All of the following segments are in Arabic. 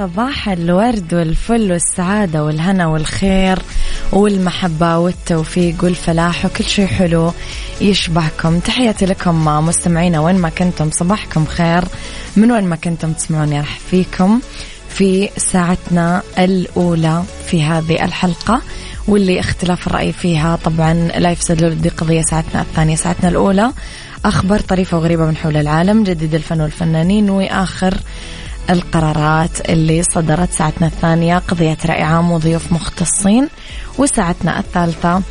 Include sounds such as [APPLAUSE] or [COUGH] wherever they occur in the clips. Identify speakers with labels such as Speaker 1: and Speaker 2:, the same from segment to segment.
Speaker 1: صباح الورد والفل والسعادة والهنا والخير والمحبة والتوفيق والفلاح وكل شيء حلو يشبهكم. تحياتي لكم مستمعينا وين ما كنتم صباحكم خير. من وين ما كنتم تسمعوني راح فيكم في ساعتنا الأولى في هذه الحلقة واللي اختلاف الرأي فيها طبعا لا يفسد له قضية ساعتنا الثانية. ساعتنا الأولى أخبار طريفة وغريبة من حول العالم جديد الفن والفنانين وآخر القرارات اللي صدرت ساعتنا الثانية قضية رأي عام وضيوف مختصين وساعتنا الثالثة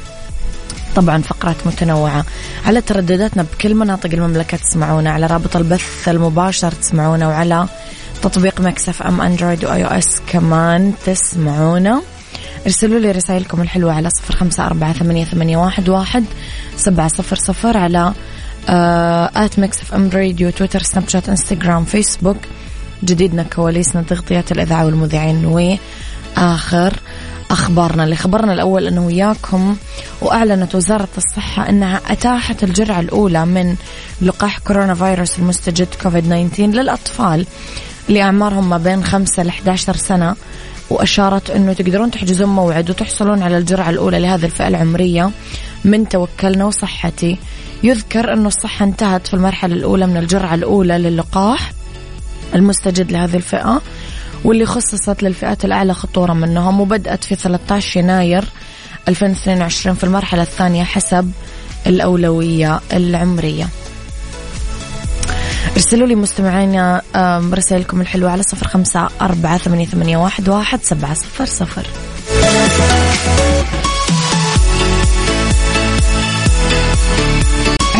Speaker 1: طبعا فقرات متنوعة. على تردداتنا بكل مناطق المملكة تسمعونا على رابط البث المباشر تسمعونا وعلى تطبيق Mix FM Android و iOS كمان تسمعونا. ارسلوا لي رسائلكم الحلوة على صفر خمسة أربعة ثمانية, ثمانية واحد, واحد سبعة صفر صفر على at Mix FM Radio تويتر سناب شات انستغرام فيسبوك جديدنا كواليسنا تغطيات الإذاعة والمذيعين وآخر أخبارنا. اللي خبرنا الأول أنه وياكم وأعلنت وزارة الصحة أنها أتاحت الجرعة الأولى من لقاح كورونا فيروس المستجد كوفيد 19 للأطفال اللي أعمارهم ما بين 5 ل 11 سنة وأشارت أنه تقدرون تحجزون موعد وتحصلون على الجرعة الأولى لهذه الفئة العمرية من توكلنا وصحتي. يذكر أنه الصحة انتهت في المرحلة الأولى من الجرعة الأولى للقاح المستجد لهذه الفئة واللي خصصت للفئات الأعلى خطورة منهم وبدأت في 13 يناير 2022 في المرحلة الثانية حسب الأولوية العمرية. ارسلوا لي مستمعينا رسائلكم الحلوة على صفر خمسة أربعة ثمانية, واحد سبعة صفر صفر.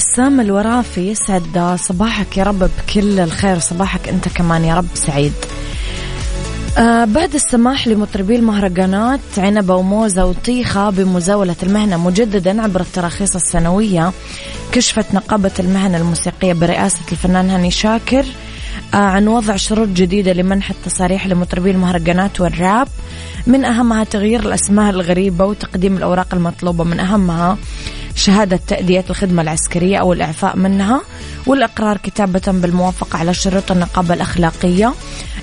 Speaker 1: بسام الورافي يسعد. صباحك يا رب بكل الخير. صباحك انت كمان يا رب سعيد. آه بعد السماح لمطربي المهرجانات عنبة وموزة وطيخة بمزاولة المهنة مجددا عبر التراخيص السنوية كشفت نقابة المهن الموسيقية برئاسة الفنان هاني شاكر آه عن وضع شروط جديدة لمنح التصاريح لمطربي المهرجانات والراب. من أهمها تغيير الأسماء الغريبة وتقديم الأوراق المطلوبة. من أهمها شهادة تأدية الخدمة العسكرية أو الإعفاء منها والإقرار كتابة بالموافقة على شروط النقابة الأخلاقية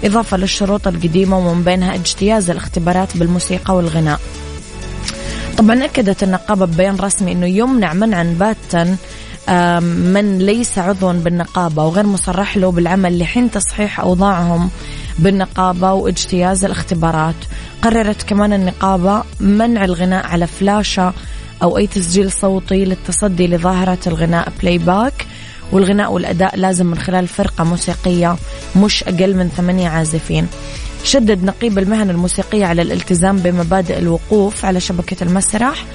Speaker 1: إضافة للشروط القديمة ومن بينها اجتياز الاختبارات بالموسيقى والغناء. طبعا أكدت النقابة ببيان رسمي أنه يمنع منعا باتا من ليس عضوا بالنقابة وغير مصرح له بالعمل لحين تصحيح أوضاعهم بالنقابة واجتياز الاختبارات. قررت كمان النقابة منع الغناء على فلاشة أو أي تسجيل صوتي للتصدي لظاهرة الغناء playback والغناء والأداء لازم من خلال فرقة موسيقية مش أقل من ثمانية عازفين. شدد نقيب المهن الموسيقية على الالتزام بمبادئ الوقوف على شبكة المسرح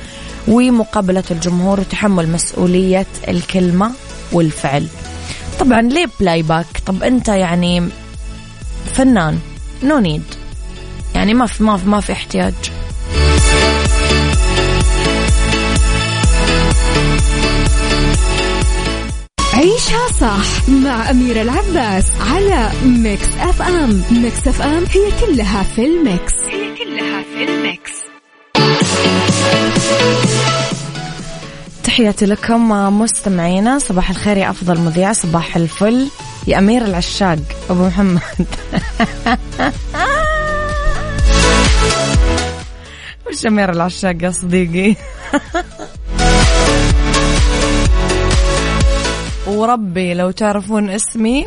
Speaker 1: ومقابلة الجمهور وتحمل مسؤولية الكلمة والفعل. طبعا ليه playback طب أنت يعني فنان no need يعني ما في ما في ما في احتياج.
Speaker 2: عيشها صح مع أميرة العباس على Mix FM. Mix FM هي كلها في ال mix. هي كلها في ال mix.
Speaker 1: تحياتي لكم مستمعينا صباح الخير يا أفضل مذيع صباح الفل. يا أمير العشاق أبو محمد. [LAUGHS] وش أمير العشاق يا صديقي؟ [LAUGHS] وربي لو تعرفون اسمي.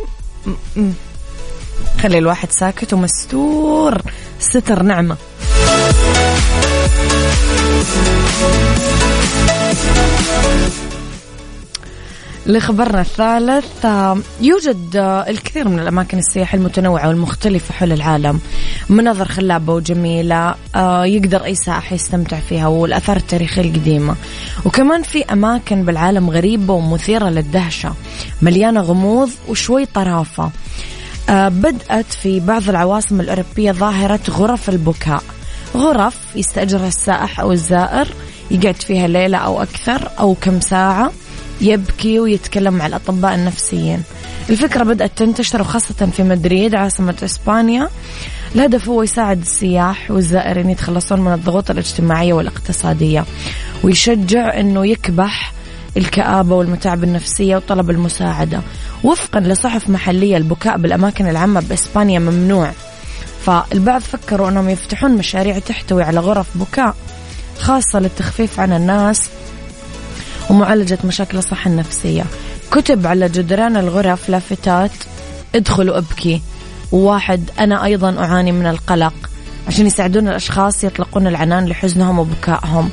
Speaker 1: خلي الواحد ساكت ومستور. ستر نعمة. لخبرنا الثالث يوجد الكثير من الأماكن السياحية المتنوعة والمختلفة حول العالم. مناظر خلابة وجميلة آه، يقدر أي سائح يستمتع فيها والآثار التاريخية القديمة. وكمان في أماكن بالعالم غريبة ومثيرة للدهشة. مليانة غموض وشوي طرافة. آه، بدأت في بعض العواصم الأوروبية ظاهرة غرف البكاء. غرف يستأجرها السائح أو الزائر يقعد فيها ليلة أو أكثر أو كم ساعة. يبكي ويتكلم مع الأطباء النفسيين. الفكرة بدأت تنتشر وخاصة في مدريد عاصمة إسبانيا. الهدف هو يساعد السياح والزائرين يتخلصون من الضغوط الاجتماعية والاقتصادية ويشجع أنه يكبح الكآبة والمتاعب النفسية وطلب المساعدة. وفقا لصحف محلية البكاء بالأماكن العامة بإسبانيا ممنوع. فالبعض فكروا أنهم يفتحون مشاريع تحتوي على غرف بكاء خاصة للتخفيف عن الناس ومعالجة مشاكل الصحة النفسية. كتب على جدران الغرف لافتات. ادخلوا ابكي. وواحد أنا أيضا أعاني من القلق. عشان يساعدون الأشخاص يطلقون العنان لحزنهم وبكائهم.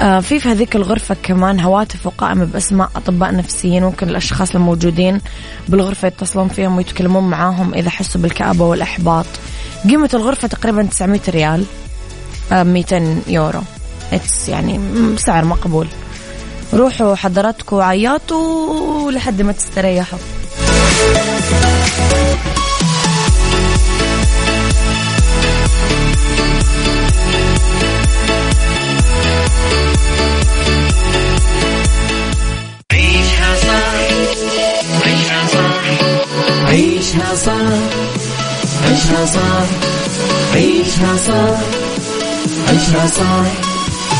Speaker 1: آه في في هذيك الغرفة كمان هواتف وقائمة بأسماء أطباء نفسيين ممكن الأشخاص الموجودين بالغرفة يتصلون فيهم ويتكلمون معاهم إذا حسوا بالكآبة والإحباط. قيمة الغرفة تقريبا 900 ريال. آه 200 يورو. يعني سعر مقبول. روحوا حضراتكم عيطوا لحد ما تستريحوا.
Speaker 3: عيشها عيشها صح عيشها صح عيشها صح عيشها صح عيشها صح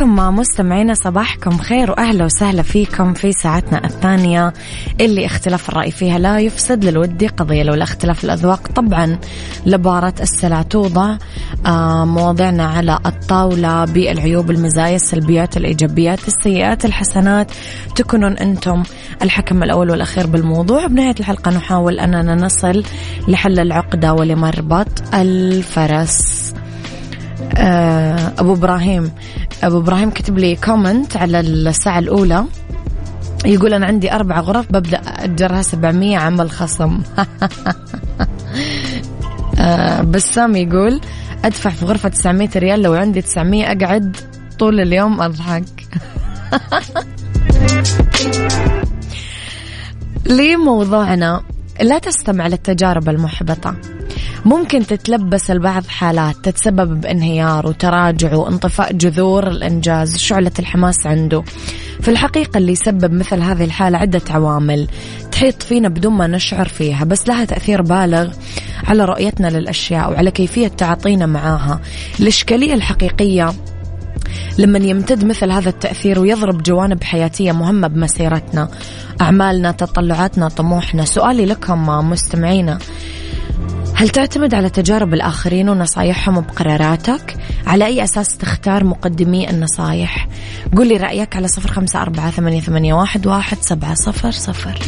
Speaker 1: لكم مستمعينا صباحكم خير وأهلا وسهلا فيكم في ساعتنا الثانية اللي اختلاف الرأي فيها لا يفسد للودي قضية لولا اختلاف الأذواق. طبعا لبارة السلع توضع آه، مواضيعنا على الطاولة بالعيوب المزايا السلبيات الإيجابيات السيئات الحسنات. تكونون أنتم الحكم الأول والأخير بالموضوع. بنهاية الحلقة نحاول أننا نصل لحل العقدة ولمربط الفرس. أبو إبراهيم. أبو إبراهيم كتب لي كومنت على الساعة الأولى. يقول أنا عندي أربع غرف ببدأ أجرها 700 عمل خصم. [LAUGHS] آه، بسام يقول أدفع في غرفة 900 ريال لو عندي 900 أقعد طول اليوم أضحك. [LAUGHS] لموضوعنا لا تستمع للتجارب المحبطة؟ ممكن تتلبس البعض حالات تتسبب بانهيار وتراجع وانطفاء جذور الإنجاز شعلة الحماس عنده. في الحقيقة اللي يسبب مثل هذه الحالة عدة عوامل تحيط فينا بدون ما نشعر فيها بس لها تأثير بالغ على رؤيتنا للأشياء وعلى كيفية تعاطينا معاها. الإشكالية الحقيقية لما يمتد مثل هذا التأثير ويضرب جوانب حياتية مهمة بمسيرتنا. أعمالنا تطلعاتنا طموحنا. سؤالي لكم مستمعينا هل تعتمد على تجارب الآخرين ونصايحهم بقراراتك؟ على أي أساس تختار مقدمي النصايح؟ قل لي رأيك على صفر خمسة أربعة ثمانية, واحد سبعة صفر صفر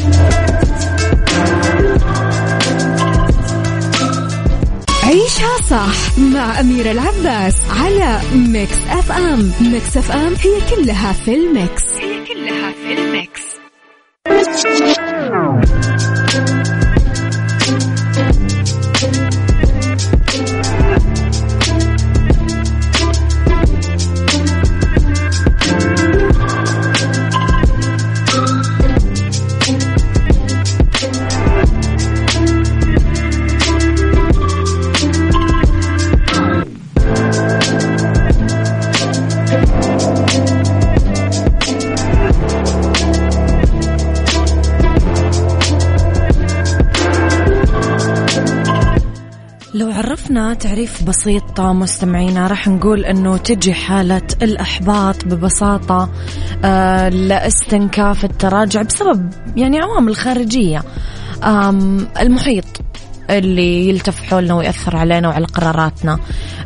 Speaker 2: عيشها صح مع أميرة العباس على Mix FM Mix FM هي كلها في ال mix هي كلها في ال mix
Speaker 1: عرفنا تعريف بسيط مستمعينا. راح نقول إنه تجي حالة الأحباط ببساطة آه لاستنكاف التراجع بسبب يعني عوامل خارجية. المحيط اللي يلتف حولنا ويأثر علينا وعلى قراراتنا.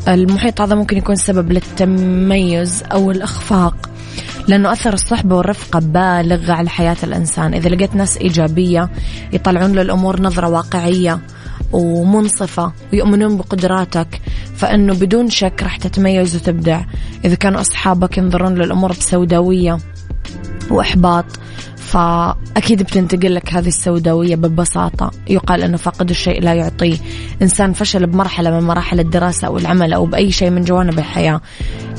Speaker 1: المحيط هذا ممكن يكون سبب للتميز أو الإخفاق لأنه أثر الصحبة والرفقة بالغ على حياة الإنسان. إذا لقيت ناس إيجابية يطلعون للأمور نظرة واقعية ومنصفة ويؤمنون بقدراتك فإنه بدون شك راح تتميز وتبدع. إذا كانوا أصحابك ينظرون للأمور بسوداوية وإحباط فأكيد بتنتقل لك هذه السوداوية ببساطة. يقال أنه فاقد الشيء لا يعطيه. إنسان فشل بمرحلة من مراحل الدراسة أو العمل أو بأي شيء من جوانب الحياة.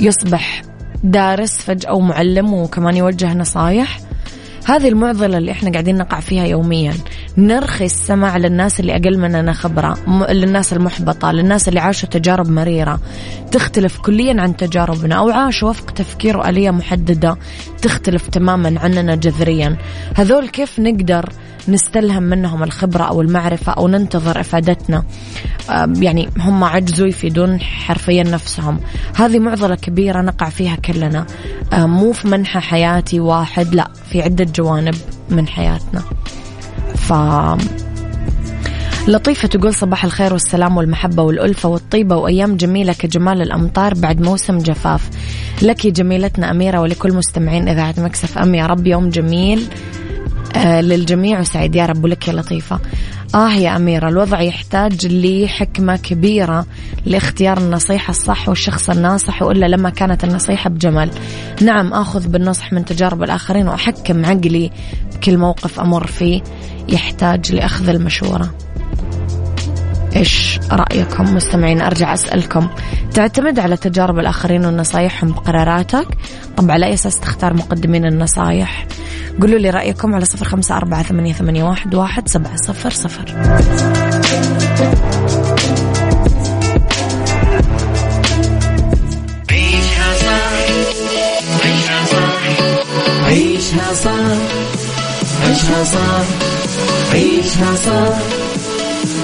Speaker 1: يصبح دارس فجأة ومعلم وكمان يوجه نصايح. هذه المعضلة اللي إحنا قاعدين نقع فيها يوميا. نرخي السمع للناس اللي أقل مننا خبرة للناس المحبطة للناس اللي عاشوا تجارب مريرة. تختلف كليا عن تجاربنا أو عاشوا وفق تفكير وآلية محددة تختلف تماما عننا جذريا. هذول كيف نقدر نستلهم منهم الخبرة أو المعرفة أو ننتظر إفادتنا. يعني هم عجزوا يفيدون حرفيا نفسهم. هذه معضلة كبيرة نقع فيها كلنا. مو في منحى حياتي واحد لا في عدة جوانب من حياتنا. ف لطيفة تقول صباح الخير والسلام والمحبة والألفة والطيبة وأيام جميلة كجمال الأمطار بعد موسم جفاف. لك جميلتنا أميرة ولكل مستمعين إذاعة مكسف أم يا رب يوم جميل. آه للجميع. وسعيد. يا رب ولك يا لطيفة. آه يا أميرة الوضع يحتاج لحكمة كبيرة لاختيار النصيحة الصح والشخص الناصح وإلا لما كانت النصيحة بجمل. نعم آخذ بالنصح من تجارب الآخرين وأحكم عقلي بكل موقف أمر فيه يحتاج لأخذ المشورة. إيش رأيكم مستمعين؟ أرجع أسألكم. تعتمد على تجارب الآخرين ونصايحهم بقراراتك؟ طب على أي أساس تختار مقدمين النصايح؟ قولوا لي رأيكم على صفر خمسة أربعة ثمانية, ثمانية واحد, واحد سبعة صفر صفر.
Speaker 3: عيشها صح عيشها صح عيشها صح عيشها صح عيشها صح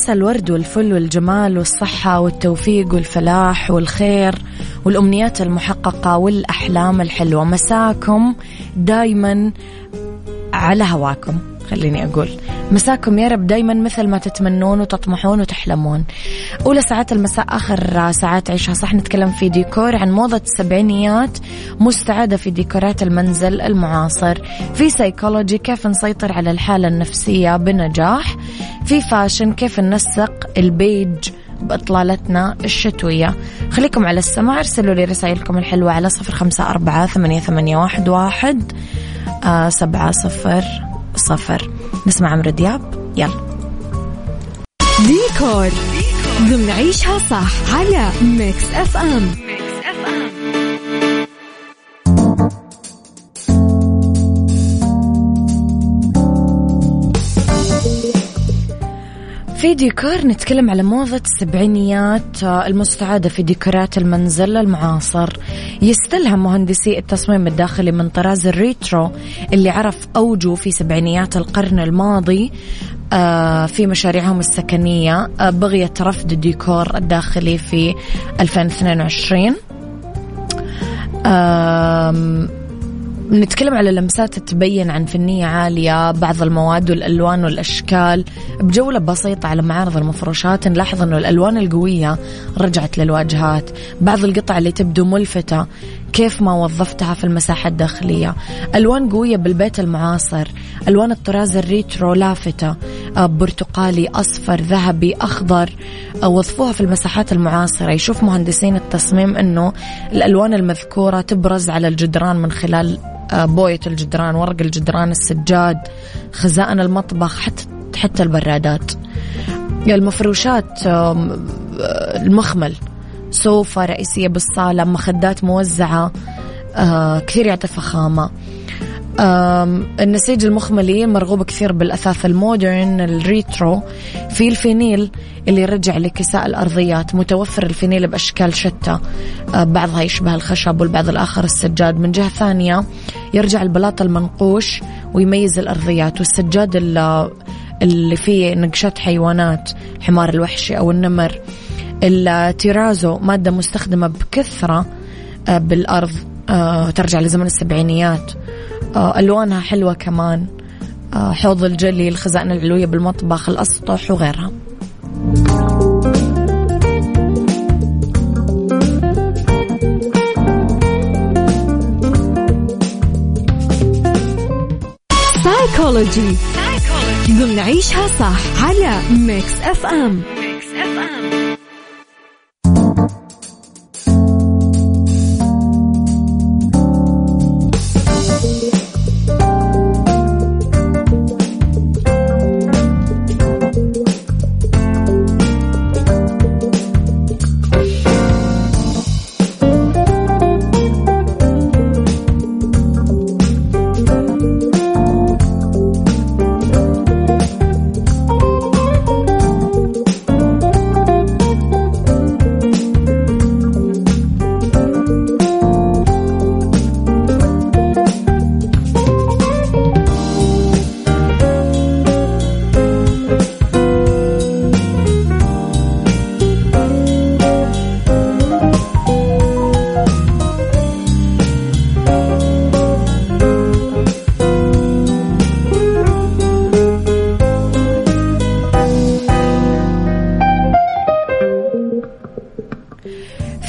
Speaker 1: مسا الورد والفل والجمال والصحة والتوفيق والفلاح والخير والأمنيات المحققة والأحلام الحلوة. مساكم دايما على هواكم خليني أقول. مساكم يا رب دايما مثل ما تتمنون وتطمحون وتحلمون. أولى ساعات المساء آخر ساعات عيشها. صح نتكلم في ديكور عن موضة السبعينيات مستعادة في ديكورات المنزل المعاصر. في سيكولوجي كيف نسيطر على الحالة النفسية بنجاح. في fashion كيف ننسق البيج بإطلالتنا الشتوية. خليكم على السماع ارسلوا لي رسائلكم الحلوة على صفر خمسة أربعة ثمانية, واحد آه سبعة صفر صفر. نسمع عمرو دياب. يلا.
Speaker 2: ديكور. ضمن عيشها صح على Mix FM.
Speaker 1: في ديكور نتكلم على موضة السبعينيات آه، المستعادة في ديكورات المنزل المعاصر. يستلهم مهندسي التصميم الداخلي من طراز ال retro اللي عرف أوجه في سبعينيات القرن الماضي آه، في مشاريعهم السكنية آه، بغية رفد الديكور الداخلي في 2022 نتكلم على لمسات تبين عن فنية عالية بعض المواد والألوان والأشكال بجولة بسيطة على معارض المفروشات نلاحظ أنه الألوان القوية رجعت للواجهات. بعض القطع اللي تبدو ملفتة كيف ما وظفتها في المساحة الداخلية. ألوان قوية بالبيت المعاصر ألوان الطراز الريترو لافتة آه، برتقالي أصفر ذهبي أخضر آه، وظفوها في المساحات المعاصرة. يشوف مهندسين التصميم أنه الألوان المذكورة تبرز على الجدران من خلال بوية الجدران ورق الجدران السجاد خزائن المطبخ حتى حتى البرادات. المفروشات المخمل سوفة رئيسية بالصالة مخدات موزعة آه كثير يعطي فخامة. النسيج المخملي مرغوب كثير بالأثاث ال modern ال retro. في الفينيل اللي يرجع لكساء الأرضيات متوفر الفينيل بأشكال شتى. آه، بعضها يشبه الخشب والبعض الآخر السجاد. من جهة ثانية يرجع البلاط المنقوش ويميز الأرضيات. والسجاد اللي فيه نقشات حيوانات الحمار الوحشي أو النمر. التيرازو مادة مستخدمة بكثرة آه، بالأرض. آه، ترجع لزمن السبعينيات. ألوانها حلوة كمان. حوض الجلي الخزائن العلوية بالمطبخ الأسطح وغيرها.
Speaker 2: سايكولوجي ضمن عيشها صح على ميكس اف ام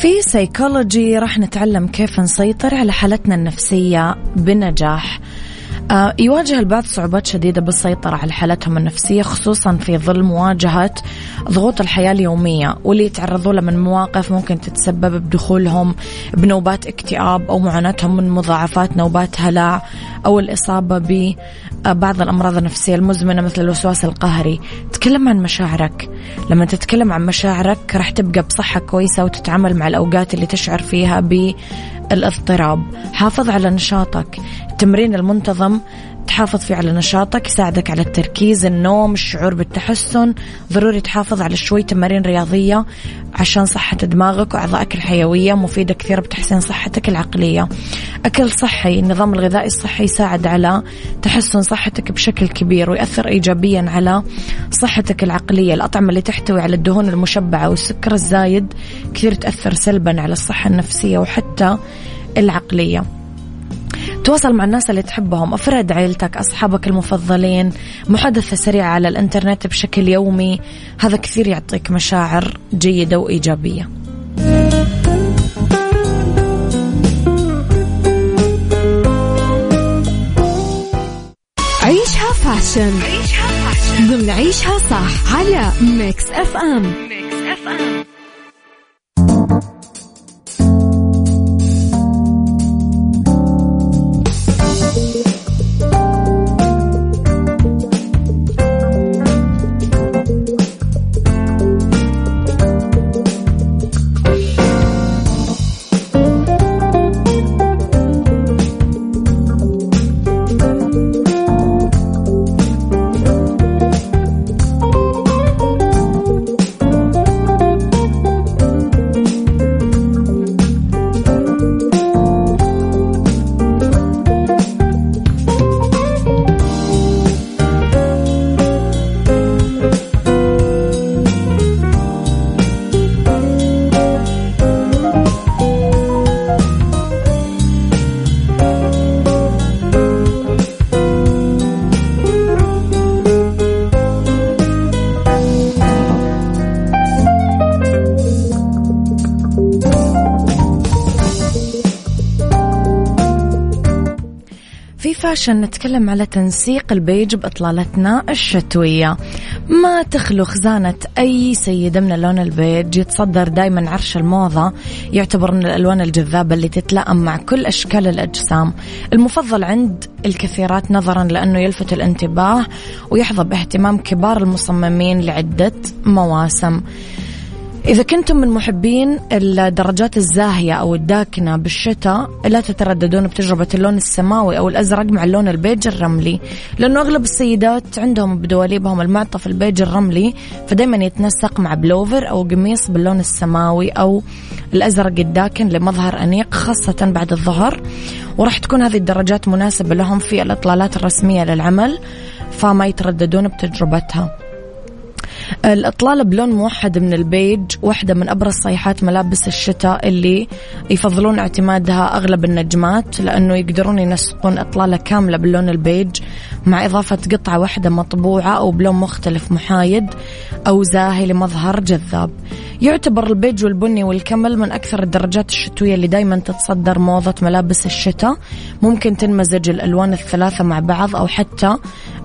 Speaker 1: سيكولوجي راح نتعلم كيف نسيطر على حالتنا النفسية بنجاح. آه، يواجه البعض صعوبات شديدة بالسيطرة على حالتهم النفسية خصوصا في ظل مواجهة ضغوط الحياة اليومية واللي يتعرضوا له من مواقف ممكن تتسبب بدخولهم بنوبات اكتئاب أو معاناتهم من مضاعفات نوبات هلع أو الإصابة ببعض الأمراض النفسية المزمنة مثل الوسواس القهري. تكلم عن مشاعرك. لما تتكلم عن مشاعرك راح تبقى بصحة كويسة وتتعامل مع الأوقات اللي تشعر فيها بالإضطراب. حافظ على نشاطك. التمرين المنتظم تحافظ فيه على نشاطك يساعدك على التركيز النوم الشعور بالتحسن. ضروري تحافظ على شوي تمارين رياضية عشان صحة دماغك وأعضائك الحيوية. مفيدة كثير بتحسين صحتك العقلية. أكل صحي. النظام الغذائي الصحي يساعد على تحسن صحتك بشكل كبير ويأثر إيجابيا على صحتك العقلية. الأطعمة اللي تحتوي على الدهون المشبعة والسكر الزايد كثير تأثر سلبا على الصحة النفسية وحتى العقلية. تواصل مع الناس اللي تحبهم افرد عيلتك أصحابك المفضلين محادثة سريعة على الإنترنت بشكل يومي. هذا كثير يعطيك مشاعر جيدة وإيجابية.
Speaker 2: عيشها fashion. عيشها fashion. ضمن عيشها صح على Mix FM. Mix FM.
Speaker 1: fashion نتكلم على تنسيق البيج بإطلالتنا الشتوية. ما تخلو خزانة أي سيدة من اللون البيج. يتصدر دايما عرش الموضة يعتبر من الألوان الجذابة اللي تتلائم مع كل أشكال الأجسام. المفضل عند الكثيرات نظرا لأنه يلفت الانتباه ويحظى باهتمام كبار المصممين لعدة مواسم. إذا كنتم من محبين الدرجات الزاهية أو الداكنة بالشتاء لا تترددون بتجربة اللون السماوي أو الأزرق مع اللون البيج الرملي. لأنه أغلب السيدات عندهم بدواليبهم المعطف البيج الرملي فدايما يتنسق مع بلوفر أو قميص باللون السماوي أو الأزرق الداكن لمظهر أنيق خاصة بعد الظهر. وراح تكون هذه الدرجات مناسبة لهم في الإطلالات الرسمية للعمل فما يترددون بتجربتها. الإطلالة بلون موحد من البيج واحدة من أبرز صيحات ملابس الشتاء اللي يفضلون اعتمادها أغلب النجمات لأنه يقدرون ينسقون إطلالة كاملة باللون البيج مع إضافة قطعة واحدة مطبوعة أو بلون مختلف محايد أو زاهي لمظهر جذاب. يعتبر البيج والبني وال camel من أكثر الدرجات الشتوية اللي دايما تتصدر موضة ملابس الشتاء. ممكن تنمزج الألوان الثلاثة مع بعض أو حتى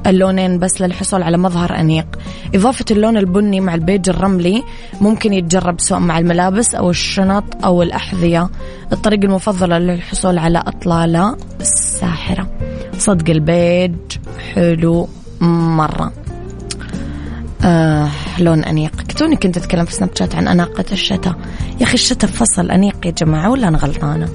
Speaker 1: اللونين بس للحصول على مظهر أنيق. إضافة اللون البني مع البيج الرملي ممكن يتجرب سواء مع الملابس أو الشنط أو الأحذية. الطريقة المفضلة للحصول على أطلالة الساحرة صدق البيج حلو مرة. آه لون أنيق. كتوني كنت أتكلم في سناب شات عن أناقة الشتاء. يا أخي الشتاء فصل أنيق يا جماعة ولا أنا غلطانة؟